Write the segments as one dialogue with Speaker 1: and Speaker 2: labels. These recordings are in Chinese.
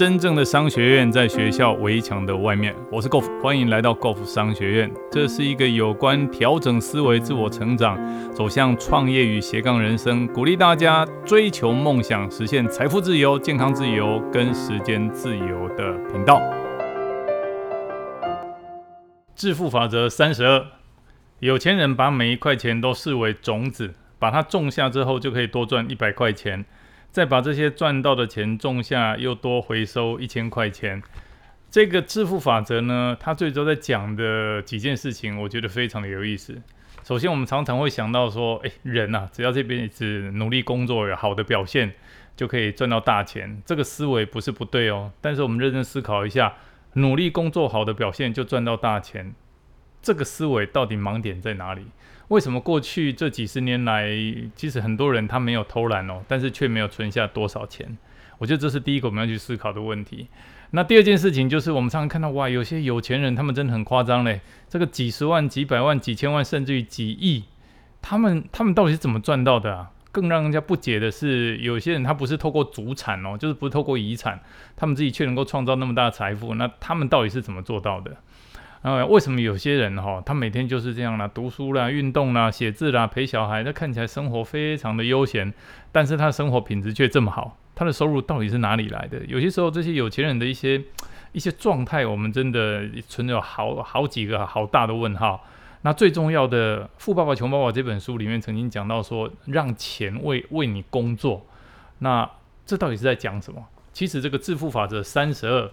Speaker 1: 真正的商学院在学校围墙的外面。我是 Golf，欢迎来到 Golf 商学院。这是一个有关调整思维、自我成长、走向创业与斜杠人生，鼓励大家追求梦想、实现财富自由、健康自由跟时间自由的频道。致富法则三十二：有钱人把每一块钱都视为种子，把它种下之后，就可以多赚一百块钱。再把这些赚到的钱种下，又多回收一千块钱。这个致富法则呢，它最终在讲的几件事情，我觉得非常的有意思。首先，我们常常会想到说，诶，人呐，只要这辈子努力工作，有好的表现，就可以赚到大钱。这个思维不是不对哦，但是我们认真思考一下，努力工作好的表现就赚到大钱，这个思维到底盲点在哪里？为什么过去这几十年来，其实很多人他没有偷懒哦，但是却没有存下多少钱？我觉得这是第一个我们要去思考的问题。那第二件事情就是，我们常常看到哇，有些有钱人他们真的很夸张嘞，这个几十万、几百万、几千万，甚至于几亿，他们他们到底是怎么赚到的啊？更让人家不解的是，有些人他不是透过祖产哦，就是不透过遗产，他们自己却能够创造那么大的财富，那他们到底是怎么做到的？啊，为什么有些人哈，他每天就是这样啦，读书啦、运动啦、写字啦、陪小孩，他看起来生活非常的悠闲，但是他的生活品质却这么好，他的收入到底是哪里来的？有些时候，这些有钱人的一些一些状态，我们真的存有好好几个好大的问号。那最重要的《富爸爸穷爸爸》这本书里面曾经讲到说，让钱为为你工作，那这到底是在讲什么？其实这个致富法则三十二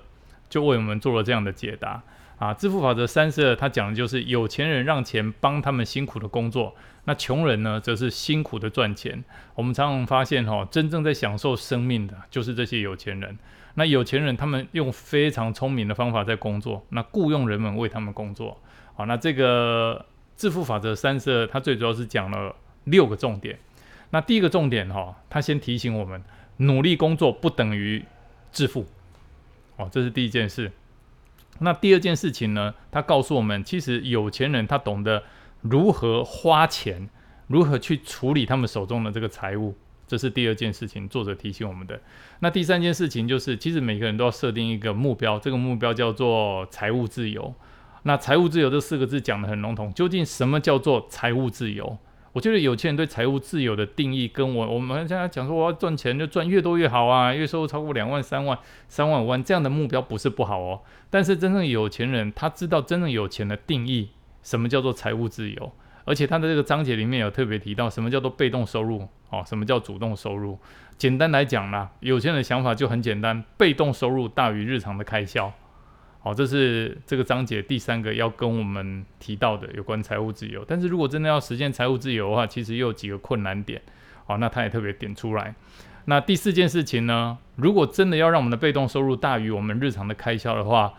Speaker 1: 就为我们做了这样的解答。啊，致富法则三十二，他讲的就是有钱人让钱帮他们辛苦的工作，那穷人呢，则是辛苦的赚钱。我们常常发现，哈，真正在享受生命的就是这些有钱人。那有钱人他们用非常聪明的方法在工作，那雇佣人们为他们工作。好，那这个致富法则三十二，它最主要是讲了六个重点。那第一个重点，哈，他先提醒我们，努力工作不等于致富。哦，这是第一件事。那第二件事情呢？他告诉我们，其实有钱人他懂得如何花钱，如何去处理他们手中的这个财务，这是第二件事情。作者提醒我们的。那第三件事情就是，其实每个人都要设定一个目标，这个目标叫做财务自由。那财务自由这四个字讲得很笼统，究竟什么叫做财务自由？我觉得有钱人对财务自由的定义，跟我我们现在讲说我要赚钱就赚越多越好啊，月收入超过两万、三万、三万五万这样的目标不是不好哦。但是真正有钱人他知道真正有钱的定义，什么叫做财务自由，而且他的这个章节里面有特别提到什么叫做被动收入哦，什么叫主动收入。简单来讲呢，有钱人的想法就很简单，被动收入大于日常的开销。好，这是这个章节第三个要跟我们提到的有关财务自由。但是如果真的要实现财务自由的话，其实又有几个困难点。好，那他也特别点出来。那第四件事情呢？如果真的要让我们的被动收入大于我们日常的开销的话，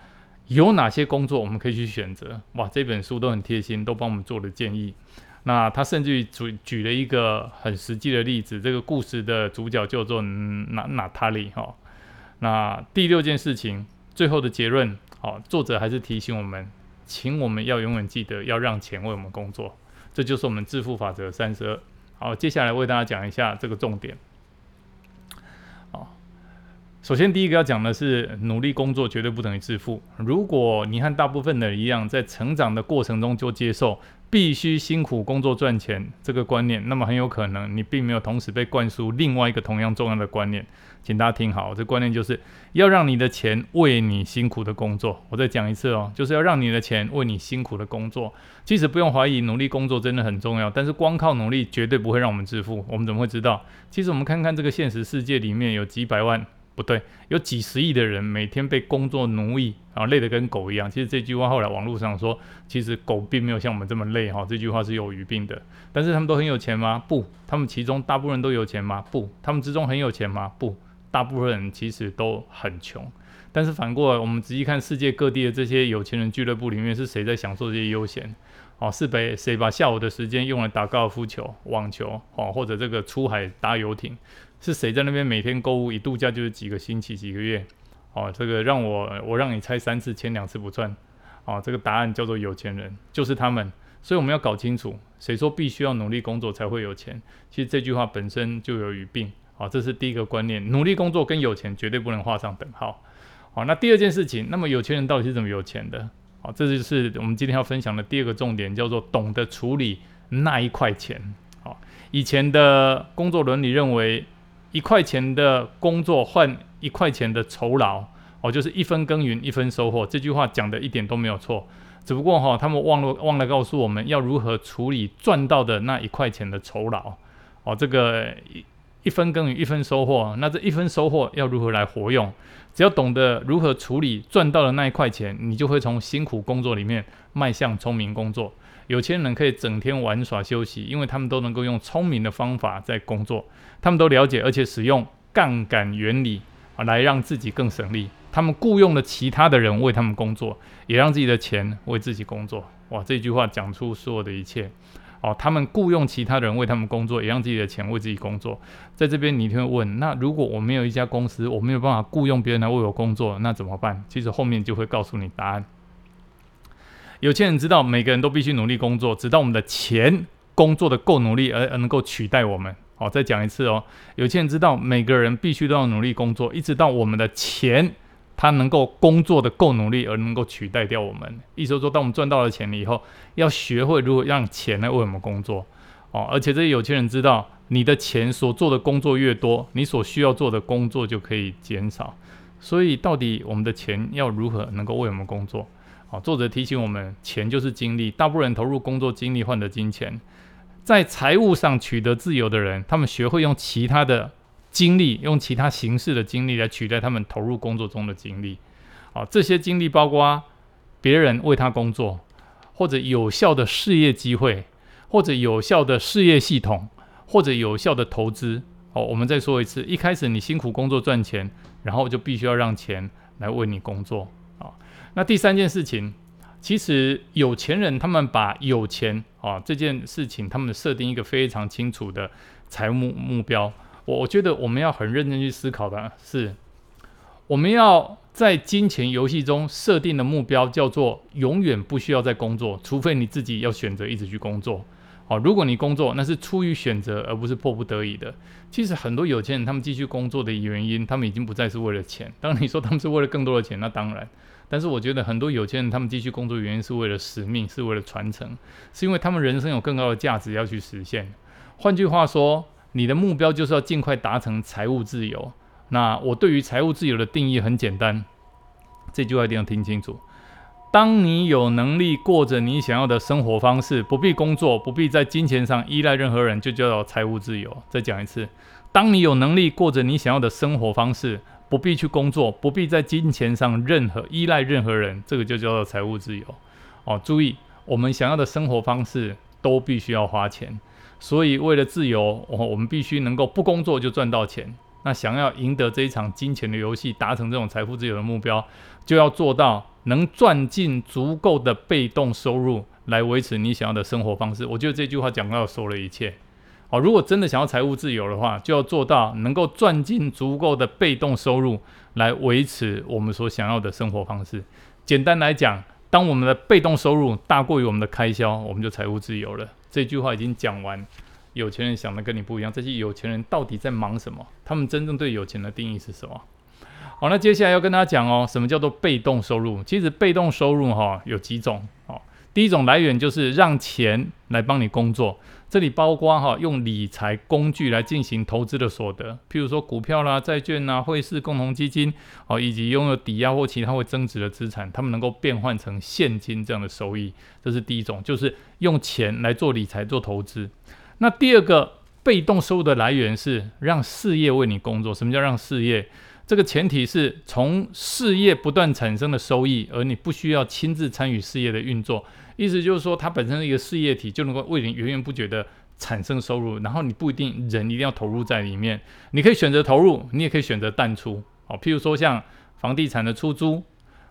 Speaker 1: 有哪些工作我们可以去选择？哇，这本书都很贴心，都帮我们做了建议。那他甚至于举举了一个很实际的例子，这个故事的主角叫做娜娜塔莉哈。那第六件事情，最后的结论。好，作者还是提醒我们，请我们要永远记得要让钱为我们工作，这就是我们致富法则三十二。好，接下来为大家讲一下这个重点。好，首先第一个要讲的是，努力工作绝对不等于致富。如果你和大部分的人一样，在成长的过程中就接受。必须辛苦工作赚钱这个观念，那么很有可能你并没有同时被灌输另外一个同样重要的观念，请大家听好，这观念就是要让你的钱为你辛苦的工作。我再讲一次哦，就是要让你的钱为你辛苦的工作。其实不用怀疑，努力工作真的很重要，但是光靠努力绝对不会让我们致富。我们怎么会知道？其实我们看看这个现实世界里面有几百万。不对，有几十亿的人每天被工作奴役，然后累得跟狗一样。其实这句话后来网络上说，其实狗并没有像我们这么累哈。这句话是有语病的。但是他们都很有钱吗？不，他们其中大部分人都有钱吗？不，他们之中很有钱吗？不，大部分人其实都很穷。但是反过来，我们仔细看世界各地的这些有钱人俱乐部里面，是谁在享受这些悠闲？哦，是被谁把下午的时间用来打高尔夫球、网球，哦，或者这个出海搭游艇？是谁在那边每天购物一度假就是几个星期几个月？哦，这个让我我让你猜三次签两次不赚。哦，这个答案叫做有钱人，就是他们。所以我们要搞清楚，谁说必须要努力工作才会有钱？其实这句话本身就有语病。好，这是第一个观念，努力工作跟有钱绝对不能画上等号。好，那第二件事情，那么有钱人到底是怎么有钱的？好，这就是我们今天要分享的第二个重点，叫做懂得处理那一块钱。好，以前的工作伦理认为，一块钱的工作换一块钱的酬劳，哦，就是一分耕耘一分收获。这句话讲的一点都没有错，只不过哈，他们忘了忘了告诉我们要如何处理赚到的那一块钱的酬劳。哦，这个一一分耕耘一分收获，那这一分收获要如何来活用？只要懂得如何处理赚到的那一块钱，你就会从辛苦工作里面迈向聪明工作。有钱人可以整天玩耍休息，因为他们都能够用聪明的方法在工作。他们都了解，而且使用杠杆原理啊，来让自己更省力。他们雇佣了其他的人为他们工作，也让自己的钱为自己工作。哇，这句话讲出所有的一切。哦，他们雇佣其他人为他们工作，也让自己的钱为自己工作。在这边，你一定会问：那如果我没有一家公司，我没有办法雇佣别人来为我工作，那怎么办？其实后面就会告诉你答案。有钱人知道，每个人都必须努力工作，直到我们的钱工作的够努力，而而能够取代我们。好，再讲一次哦。有钱人知道，每个人必须都要努力工作，一直到我们的钱。他能够工作的够努力，而能够取代掉我们。意思说，当我们赚到了钱了以后，要学会如何让钱来为我们工作哦。而且这些有钱人知道，你的钱所做的工作越多，你所需要做的工作就可以减少。所以，到底我们的钱要如何能够为我们工作？哦，作者提醒我们，钱就是精力。大部分人投入工作精力换得金钱，在财务上取得自由的人，他们学会用其他的。精力用其他形式的精力来取代他们投入工作中的精力，啊，这些精力包括别人为他工作，或者有效的事业机会，或者有效的事业系统，或者有效的投资。哦，我们再说一次，一开始你辛苦工作赚钱，然后就必须要让钱来为你工作。啊，那第三件事情，其实有钱人他们把有钱啊这件事情，他们设定一个非常清楚的财务目标。我我觉得我们要很认真去思考的是，我们要在金钱游戏中设定的目标叫做永远不需要再工作，除非你自己要选择一直去工作。好，如果你工作，那是出于选择而不是迫不得已的。其实很多有钱人他们继续工作的原因，他们已经不再是为了钱。当你说他们是为了更多的钱，那当然。但是我觉得很多有钱人他们继续工作原因是为了使命，是为了传承，是因为他们人生有更高的价值要去实现。换句话说。你的目标就是要尽快达成财务自由。那我对于财务自由的定义很简单，这句话一定要听清楚。当你有能力过着你想要的生活方式，不必工作，不必在金钱上依赖任何人，就叫做财务自由。再讲一次，当你有能力过着你想要的生活方式，不必去工作，不必在金钱上任何依赖任何人，这个就叫做财务自由。哦，注意，我们想要的生活方式都必须要花钱。所以，为了自由，我我们必须能够不工作就赚到钱。那想要赢得这一场金钱的游戏，达成这种财富自由的目标，就要做到能赚进足够的被动收入来维持你想要的生活方式。我觉得这句话讲到说了一切。好，如果真的想要财务自由的话，就要做到能够赚进足够的被动收入来维持我们所想要的生活方式。简单来讲，当我们的被动收入大过于我们的开销，我们就财务自由了。这句话已经讲完，有钱人想的跟你不一样。这些有钱人到底在忙什么？他们真正对有钱的定义是什么？好，那接下来要跟大家讲哦，什么叫做被动收入？其实被动收入哈有几种哦。第一种来源就是让钱来帮你工作。这里包括哈用理财工具来进行投资的所得，譬如说股票啦、债券啦、汇市共同基金，哦，以及拥有抵押或其他会增值的资产，他们能够变换成现金这样的收益，这是第一种，就是用钱来做理财、做投资。那第二个被动收入的来源是让事业为你工作。什么叫让事业？这个前提是从事业不断产生的收益，而你不需要亲自参与事业的运作。意思就是说，它本身是一个事业体，就能够为你源源不绝的产生收入。然后你不一定人一定要投入在里面，你可以选择投入，你也可以选择淡出。哦，譬如说像房地产的出租，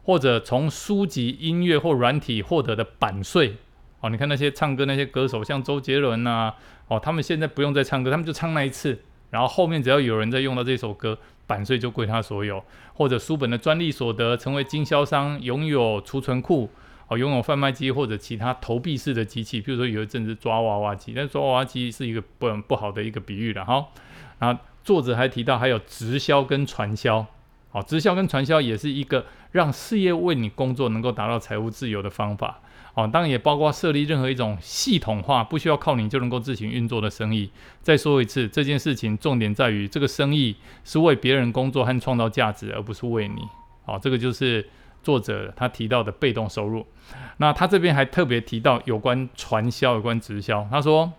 Speaker 1: 或者从书籍、音乐或软体获得的版税。哦，你看那些唱歌那些歌手，像周杰伦呐，哦，他们现在不用再唱歌，他们就唱那一次，然后后面只要有人在用到这首歌，版税就归他所有。或者书本的专利所得，成为经销商，拥有储存库。哦，拥有贩卖机或者其他投币式的机器，比如说有一阵子抓娃娃机，但抓娃娃机是一个不不好的一个比喻了哈。然后作者还提到还有直销跟传销，好，直销跟传销也是一个让事业为你工作，能够达到财务自由的方法。哦，当然也包括设立任何一种系统化，不需要靠你就能够自行运作的生意。再说一次，这件事情重点在于这个生意是为别人工作和创造价值，而不是为你。哦，这个就是作者他提到的被动收入。那他这边还特别提到有关传销、有关直销。他说，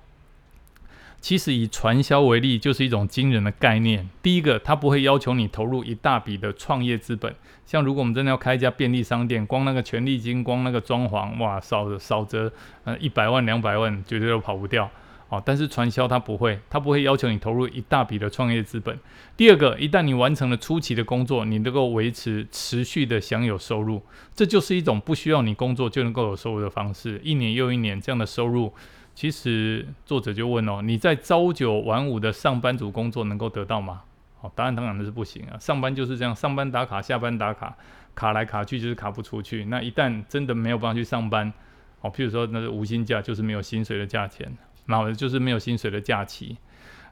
Speaker 1: 其实以传销为例，就是一种惊人的概念。第一个，他不会要求你投入一大笔的创业资本。像如果我们真的要开一家便利商店，光那个权利金，光那个装潢，哇，少少则呃一百万两百万，绝对都跑不掉哦。但是传销它不会，它不会要求你投入一大笔的创业资本。第二个，一旦你完成了初期的工作，你能够维持持续的享有收入，这就是一种不需要你工作就能够有收入的方式。一年又一年这样的收入，其实作者就问哦，你在朝九晚五的上班族工作能够得到吗？哦，答案当然是不行啊！上班就是这样，上班打卡，下班打卡，卡来卡去就是卡不出去。那一旦真的没有办法去上班，哦，譬如说那是无薪假，就是没有薪水的价钱，那就是没有薪水的假期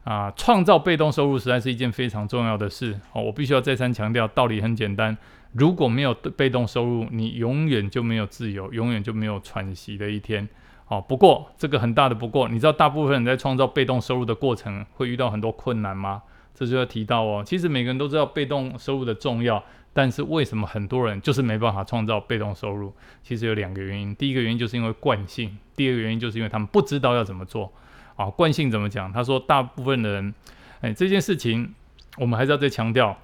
Speaker 1: 啊。创造被动收入实在是一件非常重要的事哦。我必须要再三强调，道理很简单，如果没有被动收入，你永远就没有自由，永远就没有喘息的一天。哦，不过这个很大的不过，你知道大部分人在创造被动收入的过程会遇到很多困难吗？这就要提到哦，其实每个人都知道被动收入的重要，但是为什么很多人就是没办法创造被动收入？其实有两个原因，第一个原因就是因为惯性，第二个原因就是因为他们不知道要怎么做。啊，惯性怎么讲？他说，大部分的人，哎，这件事情我们还是要再强调，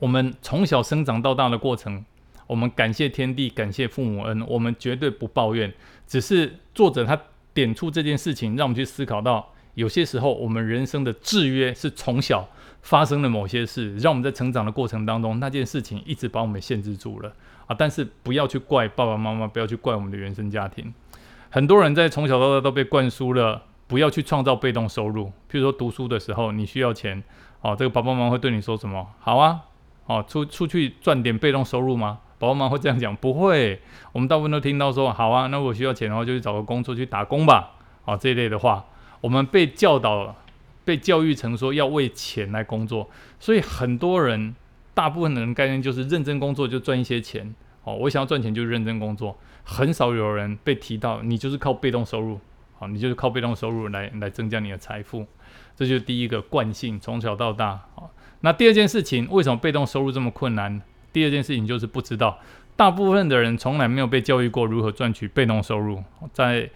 Speaker 1: 我们从小生长到大的过程，我们感谢天地，感谢父母恩，我们绝对不抱怨。只是作者他点出这件事情，让我们去思考到。有些时候，我们人生的制约是从小发生的某些事，让我们在成长的过程当中，那件事情一直把我们限制住了啊！但是不要去怪爸爸妈妈，不要去怪我们的原生家庭。很多人在从小到大都被灌输了，不要去创造被动收入。譬如说读书的时候，你需要钱哦，这个爸爸妈妈会对你说什么？好啊，哦，出出去赚点被动收入吗？爸爸妈妈会这样讲？不会，我们大部分都听到说，好啊，那我需要钱的话，就去找个工作去打工吧，哦，这一类的话。我们被教导、被教育成说要为钱来工作，所以很多人、大部分的人概念就是认真工作就赚一些钱。哦，我想要赚钱就认真工作，很少有人被提到你就是靠被动收入，好，你就是靠被动收入来来增加你的财富。这就是第一个惯性，从小到大。好，那第二件事情，为什么被动收入这么困难？第二件事情就是不知道，大部分的人从来没有被教育过如何赚取被动收入，在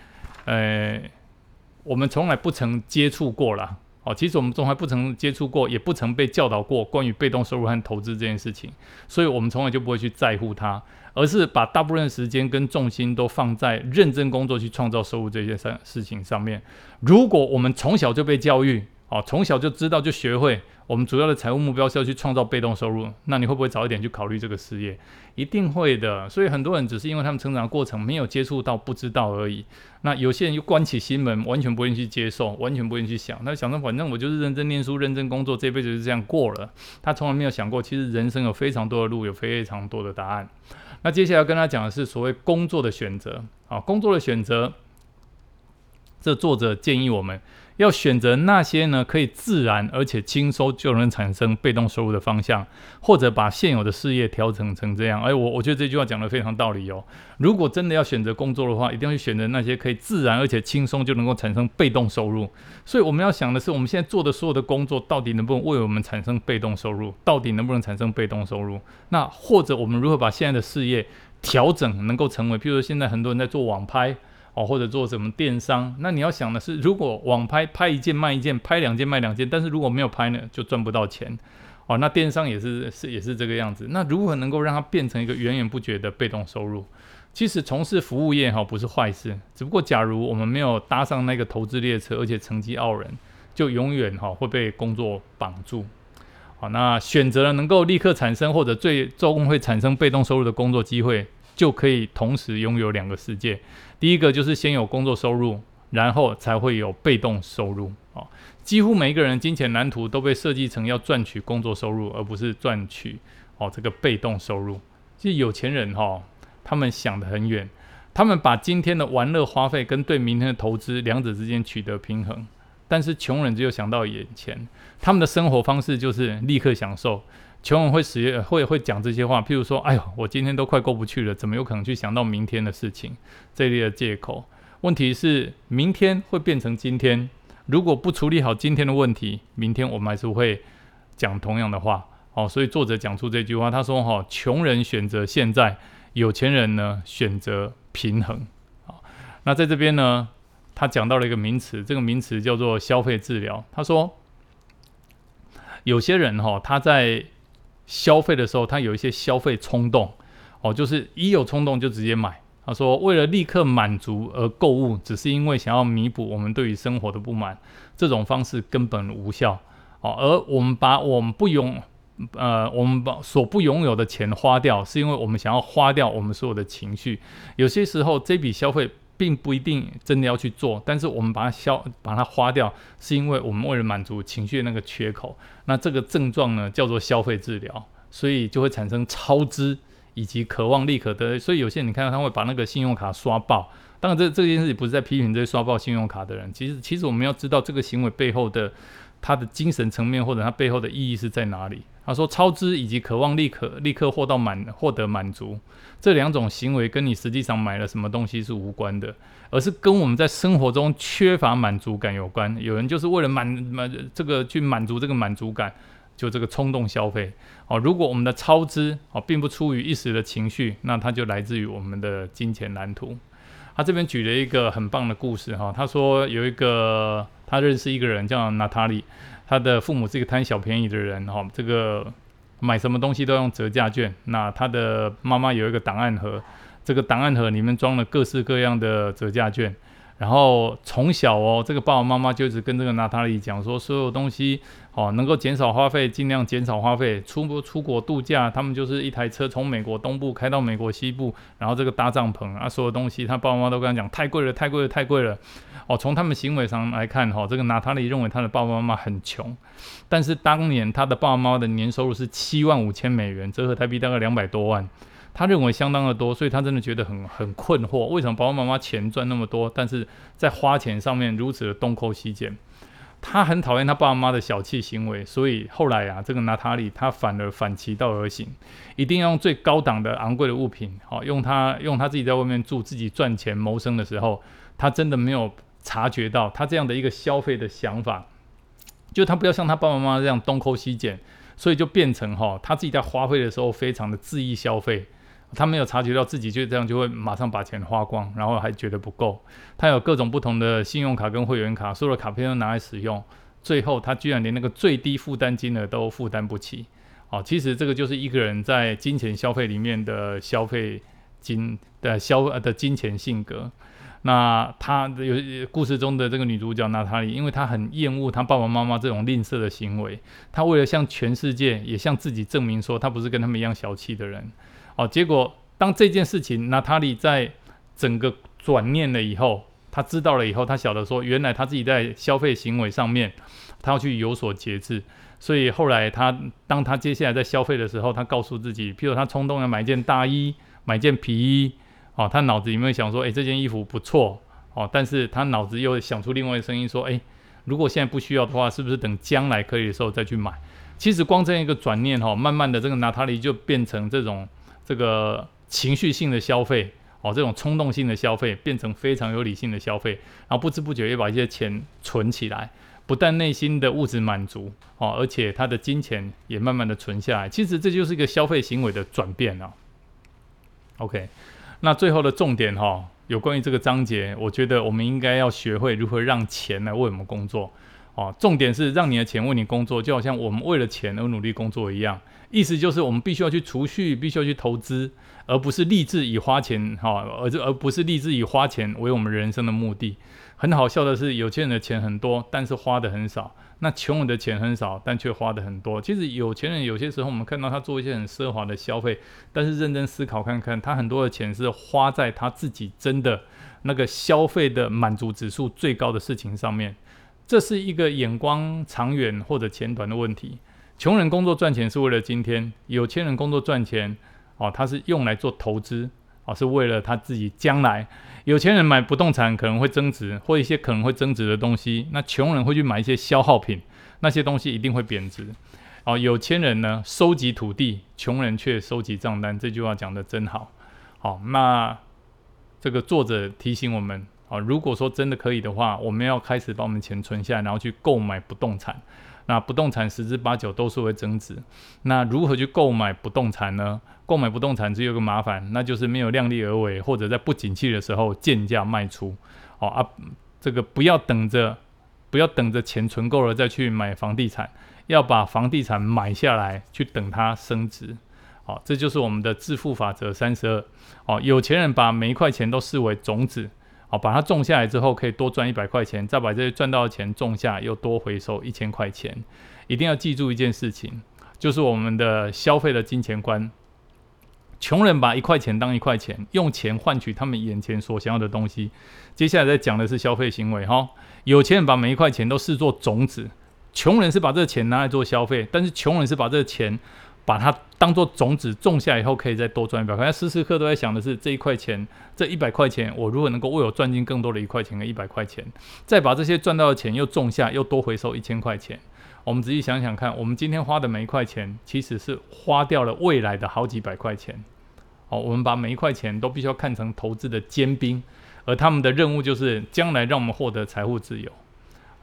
Speaker 1: 呃。我们从来不曾接触过了。哦，其实我们从来不曾接触过，也不曾被教导过关于被动收入和投资这件事情，所以我们从来就不会去在乎它，而是把大部分时间跟重心都放在认真工作去创造收入这件事事情上面。如果我们从小就被教育，哦，从小就知道就学会。我们主要的财务目标是要去创造被动收入，那你会不会早一点去考虑这个事业？一定会的。所以很多人只是因为他们成长的过程没有接触到，不知道而已。那有些人又关起心门，完全不愿意去接受，完全不愿意去想。他想着反正我就是认真念书、认真工作，这辈子就这样过了。他从来没有想过，其实人生有非常多的路，有非常多的答案。那接下来跟他讲的是所谓工作的选择啊，工作的选择。这作者建议我们。要选择那些呢可以自然而且轻松就能产生被动收入的方向，或者把现有的事业调整成这样。哎，我我觉得这句话讲的非常道理哦。如果真的要选择工作的话，一定要去选择那些可以自然而且轻松就能够产生被动收入。所以我们要想的是，我们现在做的所有的工作到底能不能为我们产生被动收入？到底能不能产生被动收入？那或者我们如何把现在的事业调整，能够成为，譬如说现在很多人在做网拍。哦，或者做什么电商？那你要想的是，如果网拍拍一件卖一件，拍两件卖两件，但是如果没有拍呢，就赚不到钱。哦，那电商也是是也是这个样子。那如何能够让它变成一个源源不绝的被动收入？其实从事服务业哈不是坏事，只不过假如我们没有搭上那个投资列车，而且成绩傲人，就永远哈会被工作绑住。好，那选择了能够立刻产生或者最终会产生被动收入的工作机会。就可以同时拥有两个世界。第一个就是先有工作收入，然后才会有被动收入。哦，几乎每一个人金钱蓝图都被设计成要赚取工作收入，而不是赚取哦这个被动收入。其实有钱人哈，他们想得很远，他们把今天的玩乐花费跟对明天的投资两者之间取得平衡。但是穷人只有想到眼前，他们的生活方式就是立刻享受。穷人会使会会讲这些话，譬如说：“哎呦，我今天都快过不去了，怎么有可能去想到明天的事情？”这类的借口。问题是，明天会变成今天，如果不处理好今天的问题，明天我们还是会讲同样的话。哦，所以作者讲出这句话，他说：“哈，穷人选择现在，有钱人呢选择平衡。”好，那在这边呢，他讲到了一个名词，这个名词叫做消费治疗。他说，有些人哈，他在消费的时候，他有一些消费冲动，哦，就是一有冲动就直接买。他说，为了立刻满足而购物，只是因为想要弥补我们对于生活的不满，这种方式根本无效。哦，而我们把我们不拥，呃，我们把所不拥有的钱花掉，是因为我们想要花掉我们所有的情绪。有些时候，这笔消费并不一定真的要去做，但是我们把它消，把它花掉，是因为我们为了满足情绪那个缺口。那这个症状呢，叫做消费治疗，所以就会产生超支以及渴望立刻得。所以有些人你看到他会把那个信用卡刷爆。当然，这这件事情不是在批评这些刷爆信用卡的人。其实，其实我们要知道这个行为背后的他的精神层面或者他背后的意义是在哪里。他说，超支以及渴望立刻立刻获到满获得满足这两种行为，跟你实际上买了什么东西是无关的，而是跟我们在生活中缺乏满足感有关。有人就是为了满满这个去满足这个满足感，就这个冲动消费。哦，如果我们的超支哦并不出于一时的情绪，那它就来自于我们的金钱蓝图。他这边举了一个很棒的故事哈，他说有一个他认识一个人叫娜塔莉。他的父母是一个贪小便宜的人，哈，这个买什么东西都用折价券。那他的妈妈有一个档案盒，这个档案盒里面装了各式各样的折价券。然后从小哦，这个爸爸妈妈就一直跟这个娜塔莉讲说，所有东西哦能够减少花费，尽量减少花费。出国出国度假，他们就是一台车从美国东部开到美国西部，然后这个搭帐篷啊，所有东西他爸爸妈妈都跟他讲太贵了，太贵了，太贵了。哦，从他们行为上来看，哈，这个娜塔莉认为他的爸爸妈妈很穷，但是当年他的爸爸妈妈的年收入是七万五千美元，折合台币大概两百多万。他认为相当的多，所以他真的觉得很很困惑，为什么爸爸妈妈钱赚那么多，但是在花钱上面如此的东抠西捡？他很讨厌他爸爸妈妈的小气行为，所以后来啊，这个娜塔莉他反而反其道而行，一定要用最高档的昂贵的物品，好用他用他自己在外面住，自己赚钱谋生的时候，他真的没有察觉到他这样的一个消费的想法，就他不要像他爸爸妈妈这样东抠西捡，所以就变成哈他自己在花费的时候非常的恣意消费。他没有察觉到自己就这样就会马上把钱花光，然后还觉得不够。他有各种不同的信用卡跟会员卡，所有的卡片都拿来使用，最后他居然连那个最低负担金额都负担不起。好，其实这个就是一个人在金钱消费里面的消费金的消的金钱性格。那他有故事中的这个女主角娜塔莉，因为她很厌恶她爸爸妈妈这种吝啬的行为，她为了向全世界也向自己证明说，她不是跟他们一样小气的人。哦，结果当这件事情娜塔莉在整个转念了以后，他知道了以后，他晓得说，原来他自己在消费行为上面，他要去有所节制。所以后来他当他接下来在消费的时候，他告诉自己，譬如他冲动要买一件大衣、买件皮衣，哦，他脑子里面想说，诶，这件衣服不错，哦，但是他脑子又想出另外一声音说，诶，如果现在不需要的话，是不是等将来可以的时候再去买？其实光这样一个转念，哈，慢慢的这个娜塔莉就变成这种。这个情绪性的消费，哦，这种冲动性的消费变成非常有理性的消费，然后不知不觉也把一些钱存起来，不但内心的物质满足，哦，而且他的金钱也慢慢的存下来。其实这就是一个消费行为的转变啊。OK，那最后的重点哈，有关于这个章节，我觉得我们应该要学会如何让钱来为我们工作。哦，重点是让你的钱为你工作，就好像我们为了钱而努力工作一样。意思就是，我们必须要去储蓄，必须要去投资，而不是立志以花钱哈，而而不是立志以花钱为我们人生的目的。很好笑的是，有钱人的钱很多，但是花的很少；那穷人的钱很少，但却花的很多。其实有钱人有些时候我们看到他做一些很奢华的消费，但是认真思考看看，他很多的钱是花在他自己真的那个消费的满足指数最高的事情上面。这是一个眼光长远或者前短的问题。穷人工作赚钱是为了今天，有钱人工作赚钱，哦，他是用来做投资，哦，是为了他自己将来。有钱人买不动产可能会增值，或一些可能会增值的东西，那穷人会去买一些消耗品，那些东西一定会贬值。哦，有钱人呢收集土地，穷人却收集账单。这句话讲的真好。好，那这个作者提醒我们，啊，如果说真的可以的话，我们要开始把我们钱存下来，然后去购买不动产。那不动产十之八九都是会增值。那如何去购买不动产呢？购买不动产只有个麻烦，那就是没有量力而为，或者在不景气的时候贱价卖出。哦啊，这个不要等着，不要等着钱存够了再去买房地产，要把房地产买下来，去等它升值。好，这就是我们的致富法则三十二。哦，有钱人把每一块钱都视为种子。把它种下来之后，可以多赚一百块钱，再把这些赚到的钱种下，又多回收一千块钱。一定要记住一件事情，就是我们的消费的金钱观。穷人把一块钱当一块钱，用钱换取他们眼前所想要的东西。接下来再讲的是消费行为哈。有钱人把每一块钱都视作种子，穷人是把这个钱拿来做消费，但是穷人是把这个钱。把它当做种子种下以后，可以再多赚一百块。他时时刻都在想的是这一块钱，这一百块钱，我如果能够为我赚进更多的一块钱跟一百块钱，再把这些赚到的钱又种下，又多回收一千块钱。我们仔细想想看，我们今天花的每一块钱，其实是花掉了未来的好几百块钱。好，我们把每一块钱都必须要看成投资的尖兵，而他们的任务就是将来让我们获得财务自由。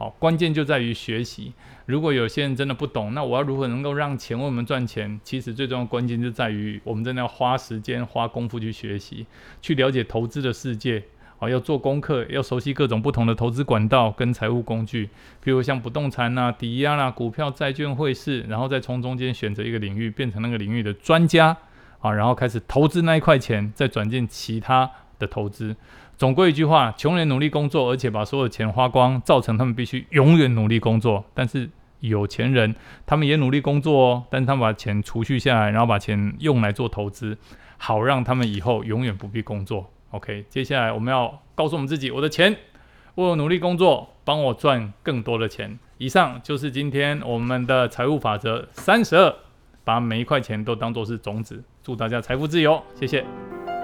Speaker 1: 好，关键就在于学习。如果有些人真的不懂，那我要如何能够让钱为我们赚钱？其实最重要的关键就在于我们真的要花时间、花功夫去学习，去了解投资的世界。好，要做功课，要熟悉各种不同的投资管道跟财务工具，比如像不动产呐、抵押啦、股票、债券、汇市，然后再从中间选择一个领域，变成那个领域的专家啊，然后开始投资那一块钱，再转进其他的投资。总归一句话，穷人努力工作，而且把所有钱花光，造成他们必须永远努力工作。但是有钱人，他们也努力工作哦，但是他们把钱储蓄下来，然后把钱用来做投资，好让他们以后永远不必工作。OK，接下来我们要告诉我们自己，我的钱，为我努力工作，帮我赚更多的钱。以上就是今天我们的财务法则三十二，把每一块钱都当做是种子。祝大家财富自由，谢谢。